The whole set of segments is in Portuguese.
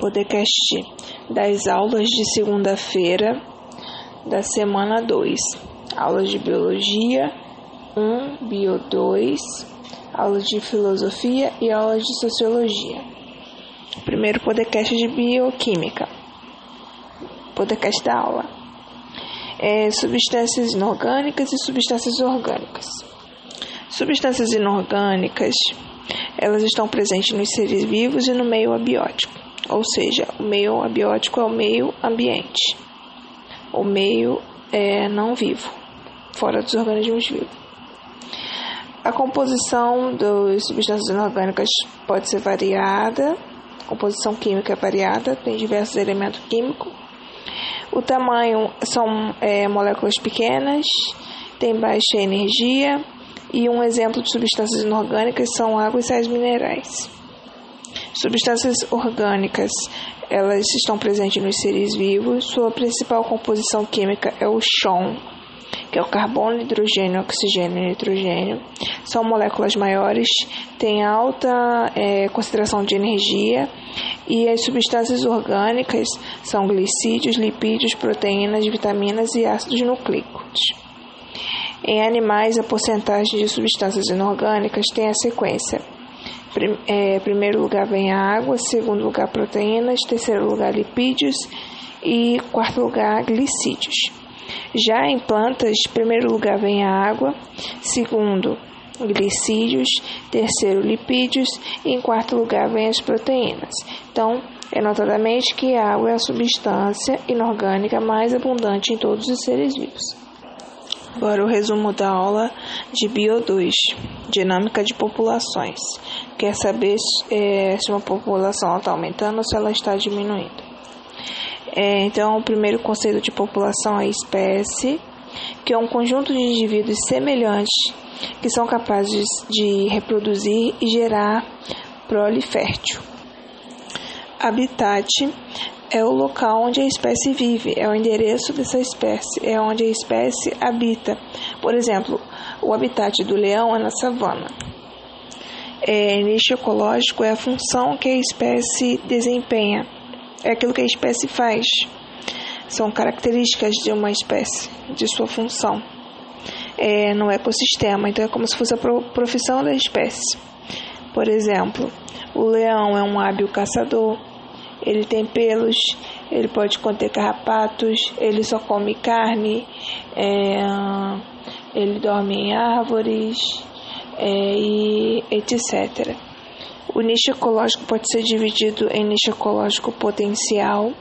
podcast das aulas de segunda-feira da semana 2. Aulas de Biologia 1, Bio 2, aulas de Filosofia e aulas de Sociologia. Primeiro podcast de Bioquímica. Podcast da aula. É, substâncias inorgânicas e substâncias orgânicas. Substâncias inorgânicas elas estão presentes nos seres vivos e no meio abiótico, ou seja, o meio abiótico é o meio ambiente, o meio é não vivo, fora dos organismos vivos. A composição das substâncias inorgânicas pode ser variada, a composição química é variada, tem diversos elementos químicos. O tamanho são é, moléculas pequenas, tem baixa energia, e um exemplo de substâncias inorgânicas são água e sais minerais. Substâncias orgânicas, elas estão presentes nos seres vivos. Sua principal composição química é o chão, que é o carbono, hidrogênio, oxigênio e nitrogênio. São moléculas maiores, têm alta é, concentração de energia e as substâncias orgânicas são glicídios, lipídios, proteínas, vitaminas e ácidos nucleicos. Em animais, a porcentagem de substâncias inorgânicas tem a sequência. Prim, é, primeiro lugar vem a água, segundo lugar proteínas, terceiro lugar lipídios e quarto lugar glicídios. Já em plantas, primeiro lugar vem a água, segundo glicídios, terceiro lipídios e em quarto lugar vem as proteínas. Então, é notadamente que a água é a substância inorgânica mais abundante em todos os seres vivos. Agora o resumo da aula de Bio 2, Dinâmica de Populações. Quer saber é, se uma população está aumentando ou se ela está diminuindo. É, então, o primeiro conceito de população é espécie, que é um conjunto de indivíduos semelhantes que são capazes de reproduzir e gerar prole fértil. Habitat é o local onde a espécie vive, é o endereço dessa espécie, é onde a espécie habita. Por exemplo, o habitat do leão é na savana. É, nicho ecológico é a função que a espécie desempenha, é aquilo que a espécie faz. São características de uma espécie, de sua função. É, no ecossistema, então é como se fosse a profissão da espécie. Por exemplo, o leão é um hábil caçador, ele tem pelos, ele pode conter carrapatos, ele só come carne, é, ele dorme em árvores é, e etc. O nicho ecológico pode ser dividido em nicho ecológico potencial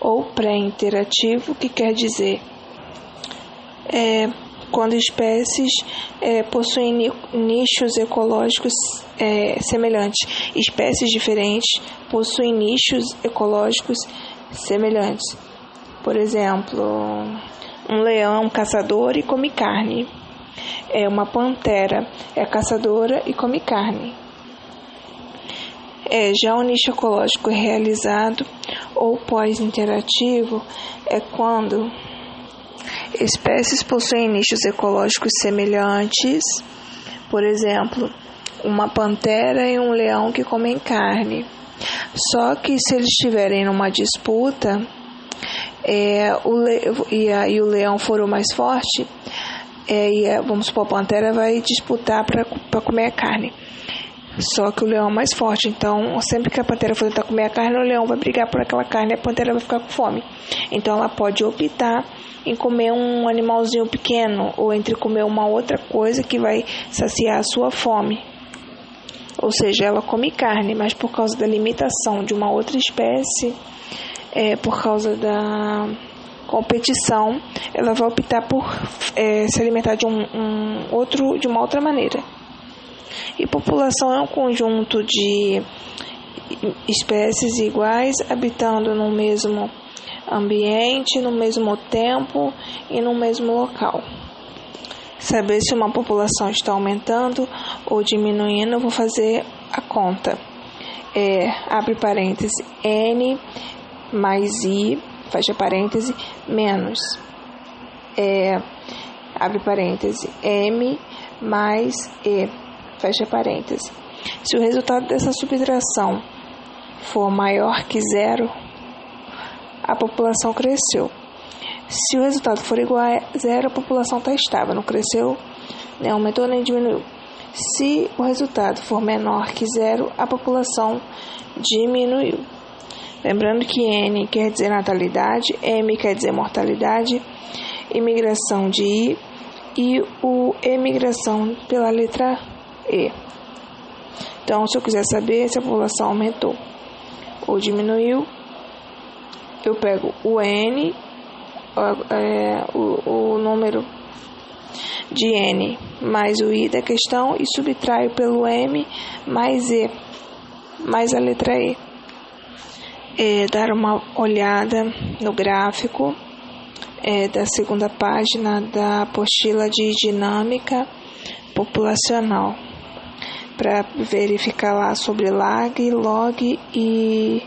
ou pré-interativo, que quer dizer é, quando espécies é, possuem nichos ecológicos é, semelhantes. Espécies diferentes possuem nichos ecológicos semelhantes. Por exemplo, um leão caçador e come carne. É uma pantera é caçadora e come carne. É, já o nicho ecológico realizado ou pós-interativo é quando espécies possuem nichos ecológicos semelhantes, por exemplo, uma pantera e um leão que comem carne. Só que se eles estiverem numa disputa é, o le e, a, e o leão for o mais forte, é, e a, vamos supor, a pantera vai disputar para comer a carne. Só que o leão é mais forte, então sempre que a pantera for tentar comer a carne, o leão vai brigar por aquela carne e a pantera vai ficar com fome. Então ela pode optar em comer um animalzinho pequeno ou entre comer uma outra coisa que vai saciar a sua fome ou seja, ela come carne, mas por causa da limitação de uma outra espécie, é, por causa da competição, ela vai optar por é, se alimentar de um, um, outro, de uma outra maneira. E população é um conjunto de espécies iguais habitando no mesmo ambiente, no mesmo tempo e no mesmo local saber se uma população está aumentando ou diminuindo, eu vou fazer a conta. É, abre parêntese, N mais I, fecha parêntese, menos. É, abre parêntese, M mais E, fecha parêntese. Se o resultado dessa subtração for maior que zero, a população cresceu. Se o resultado for igual a zero, a população está estável, não cresceu, nem aumentou nem diminuiu. Se o resultado for menor que zero, a população diminuiu. Lembrando que N quer dizer natalidade, M quer dizer mortalidade, imigração de I e o emigração pela letra E. Então, se eu quiser saber se a população aumentou ou diminuiu, eu pego o N, é, o, o número de N mais o I da questão e subtraio pelo M mais E, mais a letra E. É, dar uma olhada no gráfico é, da segunda página da apostila de dinâmica populacional para verificar lá sobre lag, log e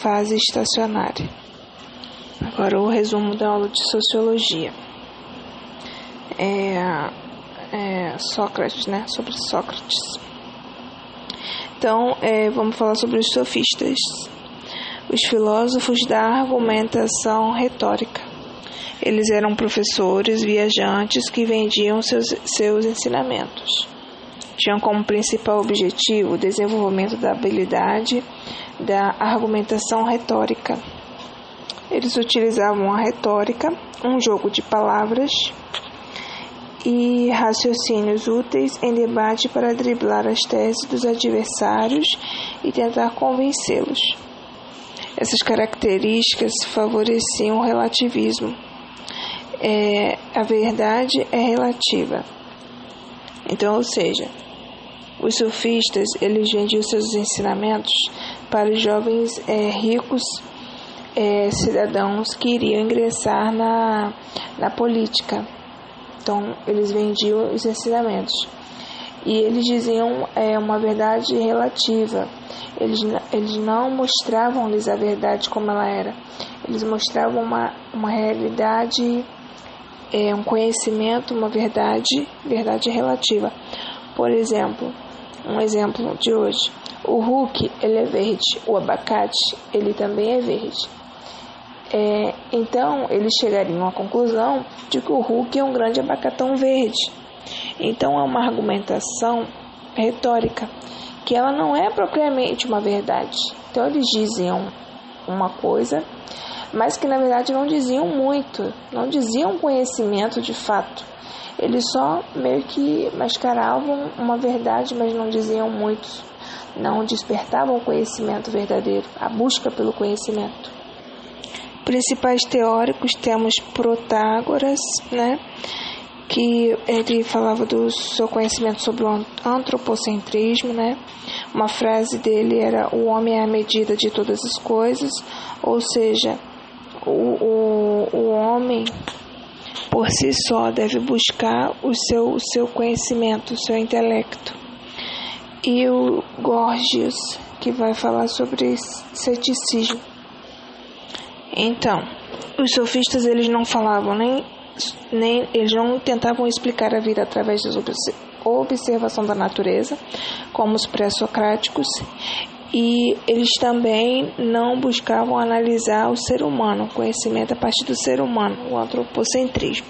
fase estacionária. Agora o resumo da aula de sociologia. É, é Sócrates, né? Sobre Sócrates. Então, é, vamos falar sobre os sofistas, os filósofos da argumentação retórica. Eles eram professores viajantes que vendiam seus, seus ensinamentos. Tinham como principal objetivo o desenvolvimento da habilidade da argumentação retórica. Eles utilizavam a retórica, um jogo de palavras e raciocínios úteis em debate para driblar as teses dos adversários e tentar convencê-los. Essas características favoreciam o relativismo é, a verdade é relativa. Então, ou seja, os sofistas eles vendiam seus ensinamentos para os jovens é, ricos é, cidadãos que iriam ingressar na, na política. Então, eles vendiam os ensinamentos. E eles diziam é, uma verdade relativa. Eles, eles não mostravam-lhes a verdade como ela era. Eles mostravam uma, uma realidade é um conhecimento, uma verdade, verdade relativa. Por exemplo, um exemplo de hoje, o Hulk ele é verde, o abacate ele também é verde. É, então eles chegariam à conclusão de que o Hulk é um grande abacatão verde. Então é uma argumentação retórica que ela não é propriamente uma verdade. Então eles diziam uma coisa mas que na verdade não diziam muito, não diziam conhecimento de fato. Eles só meio que mascaravam uma verdade, mas não diziam muito, não despertavam o conhecimento verdadeiro, a busca pelo conhecimento. Principais teóricos temos Protágoras, né? que ele falava do seu conhecimento sobre o antropocentrismo, né? Uma frase dele era: "O homem é a medida de todas as coisas", ou seja, o, o, o homem por si só deve buscar o seu, o seu conhecimento, o seu intelecto. E o Gorgias, que vai falar sobre ceticismo. Então, os sofistas eles não falavam nem, nem eles não tentavam explicar a vida através da observação da natureza, como os pré-socráticos, e eles também não buscavam analisar o ser humano, o conhecimento a partir do ser humano, o antropocentrismo.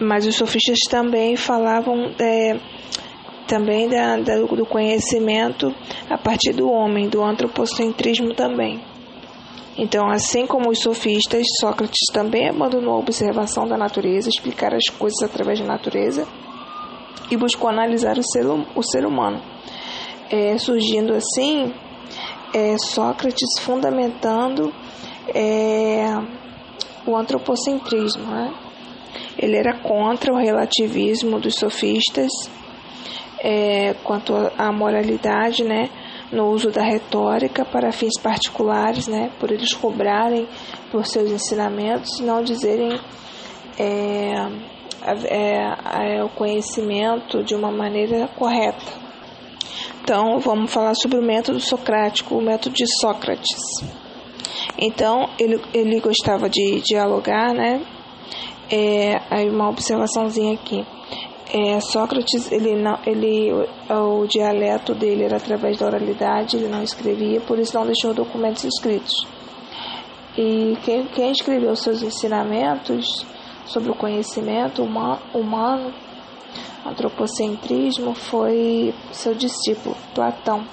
Mas os sofistas também falavam é, também da, da, do conhecimento a partir do homem, do antropocentrismo também. Então, assim como os sofistas, Sócrates também abandonou a observação da natureza, explicar as coisas através da natureza e buscou analisar o ser, o ser humano é, surgindo assim, é, Sócrates fundamentando é, o antropocentrismo. Né? Ele era contra o relativismo dos sofistas é, quanto à moralidade, né? no uso da retórica para fins particulares, né? por eles cobrarem por seus ensinamentos e não dizerem é, é, é, o conhecimento de uma maneira correta. Então, vamos falar sobre o método socrático, o método de Sócrates. Então, ele, ele gostava de dialogar, né? É, aí uma observaçãozinha aqui. É, Sócrates, ele não, ele, o, dialeto dele era através da oralidade, ele não escrevia, por isso não deixou documentos escritos. E quem, quem escreveu seus ensinamentos sobre o conhecimento humano antropocentrismo, foi seu discípulo, Platão.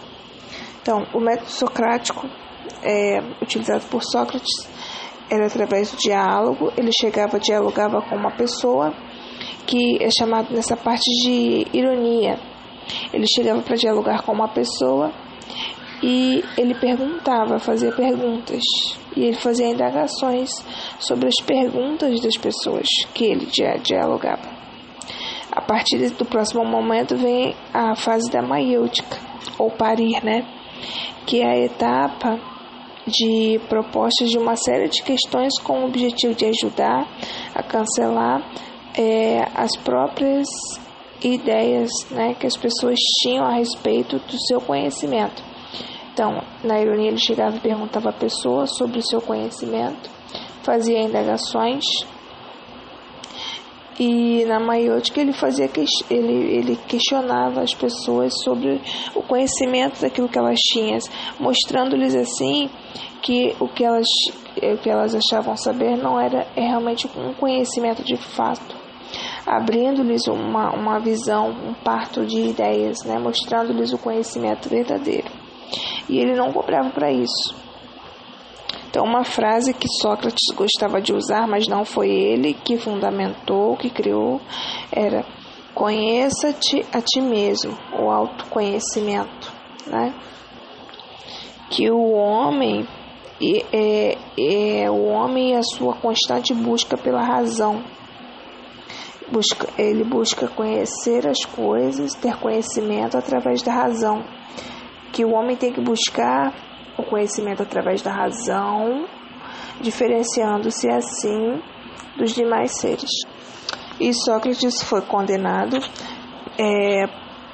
Então, o método socrático é, utilizado por Sócrates era através do diálogo, ele chegava, dialogava com uma pessoa que é chamado nessa parte de ironia. Ele chegava para dialogar com uma pessoa e ele perguntava, fazia perguntas e ele fazia indagações sobre as perguntas das pessoas que ele dialogava. A partir do próximo momento vem a fase da maiêutica, ou parir, né? Que é a etapa de propostas de uma série de questões com o objetivo de ajudar a cancelar é, as próprias ideias né, que as pessoas tinham a respeito do seu conhecimento. Então, na ironia, ele chegava e perguntava à pessoa sobre o seu conhecimento, fazia indagações. E na maiótica ele fazia ele, ele questionava as pessoas sobre o conhecimento daquilo que elas tinham, mostrando-lhes assim que o que elas o que elas achavam saber não era realmente um conhecimento de fato, abrindo-lhes uma, uma visão, um parto de ideias, né? mostrando-lhes o conhecimento verdadeiro. E ele não cobrava para isso. Então, uma frase que Sócrates gostava de usar, mas não foi ele que fundamentou, que criou, era: conheça-te a ti mesmo, o autoconhecimento, né? Que o homem é, é o homem e a sua constante busca pela razão Busca, ele busca conhecer as coisas, ter conhecimento através da razão. Que o homem tem que buscar o conhecimento através da razão, diferenciando-se assim dos demais seres. E Sócrates foi condenado é,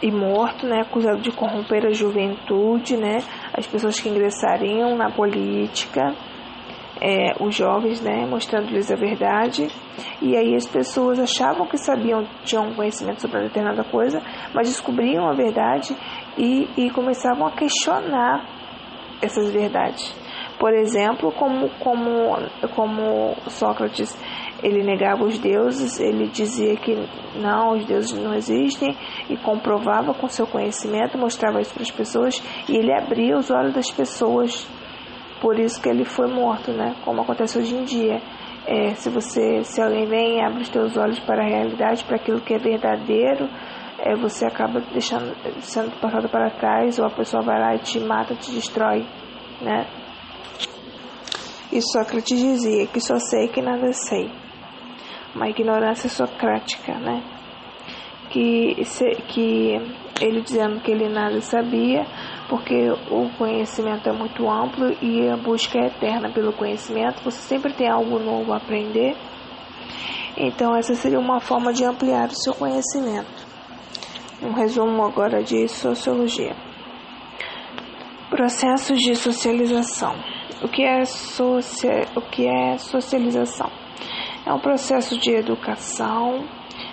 e morto, né, acusado de corromper a juventude, né, as pessoas que ingressariam na política é, os jovens, né, mostrando-lhes a verdade. E aí as pessoas achavam que sabiam, tinham conhecimento sobre determinada coisa, mas descobriam a verdade e, e começavam a questionar essas verdades. Por exemplo, como, como, como Sócrates ele negava os deuses, ele dizia que não, os deuses não existem e comprovava com seu conhecimento, mostrava isso para as pessoas e ele abria os olhos das pessoas por isso que ele foi morto, né? Como acontece hoje em dia. É, se você, se alguém vem abre os teus olhos para a realidade, para aquilo que é verdadeiro, é, você acaba deixando, sendo passado para trás, ou a pessoa vai lá e te mata, te destrói, né? E Sócrates dizia que só sei que nada sei. Uma ignorância socrática, né? Que, se, que ele dizendo que ele nada sabia, porque o conhecimento é muito amplo e a busca é eterna pelo conhecimento, você sempre tem algo novo a aprender. Então, essa seria uma forma de ampliar o seu conhecimento. Um resumo agora de sociologia. Processos de socialização. O que é, socia o que é socialização? É um processo de educação,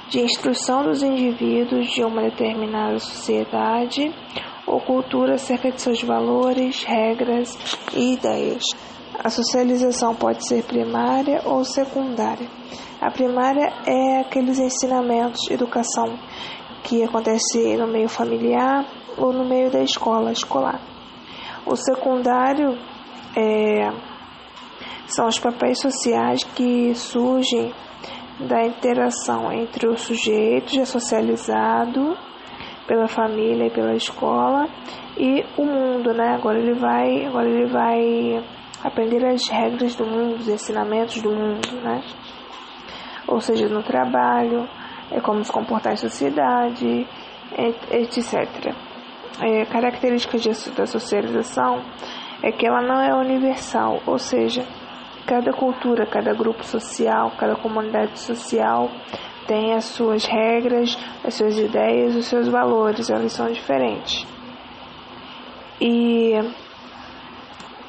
de instrução dos indivíduos de uma determinada sociedade ou cultura acerca de seus valores, regras e ideias. A socialização pode ser primária ou secundária. A primária é aqueles ensinamentos, educação que acontece no meio familiar ou no meio da escola escolar. O secundário é, são os papéis sociais que surgem da interação entre o sujeito já socializado pela família e pela escola e o mundo, né? Agora ele vai, agora ele vai aprender as regras do mundo, os ensinamentos do mundo, né? Ou seja, no trabalho, é como se comportar em sociedade, etc. É, características da socialização é que ela não é universal, ou seja, cada cultura, cada grupo social, cada comunidade social tem as suas regras, as suas ideias, os seus valores, elas são diferentes. E,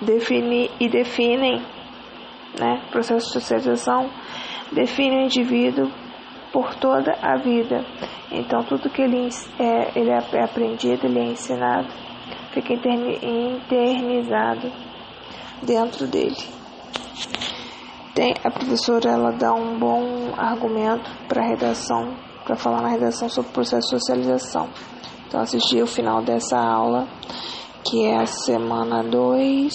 define, e definem, né, processo de socialização, define o indivíduo por toda a vida. Então, tudo que ele é, ele é aprendido, ele é ensinado, fica internizado dentro dele. Tem, a professora ela dá um bom argumento para redação, para falar na redação sobre o processo de socialização. Então, assisti o final dessa aula, que é a semana 2,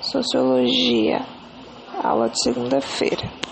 Sociologia, aula de segunda-feira.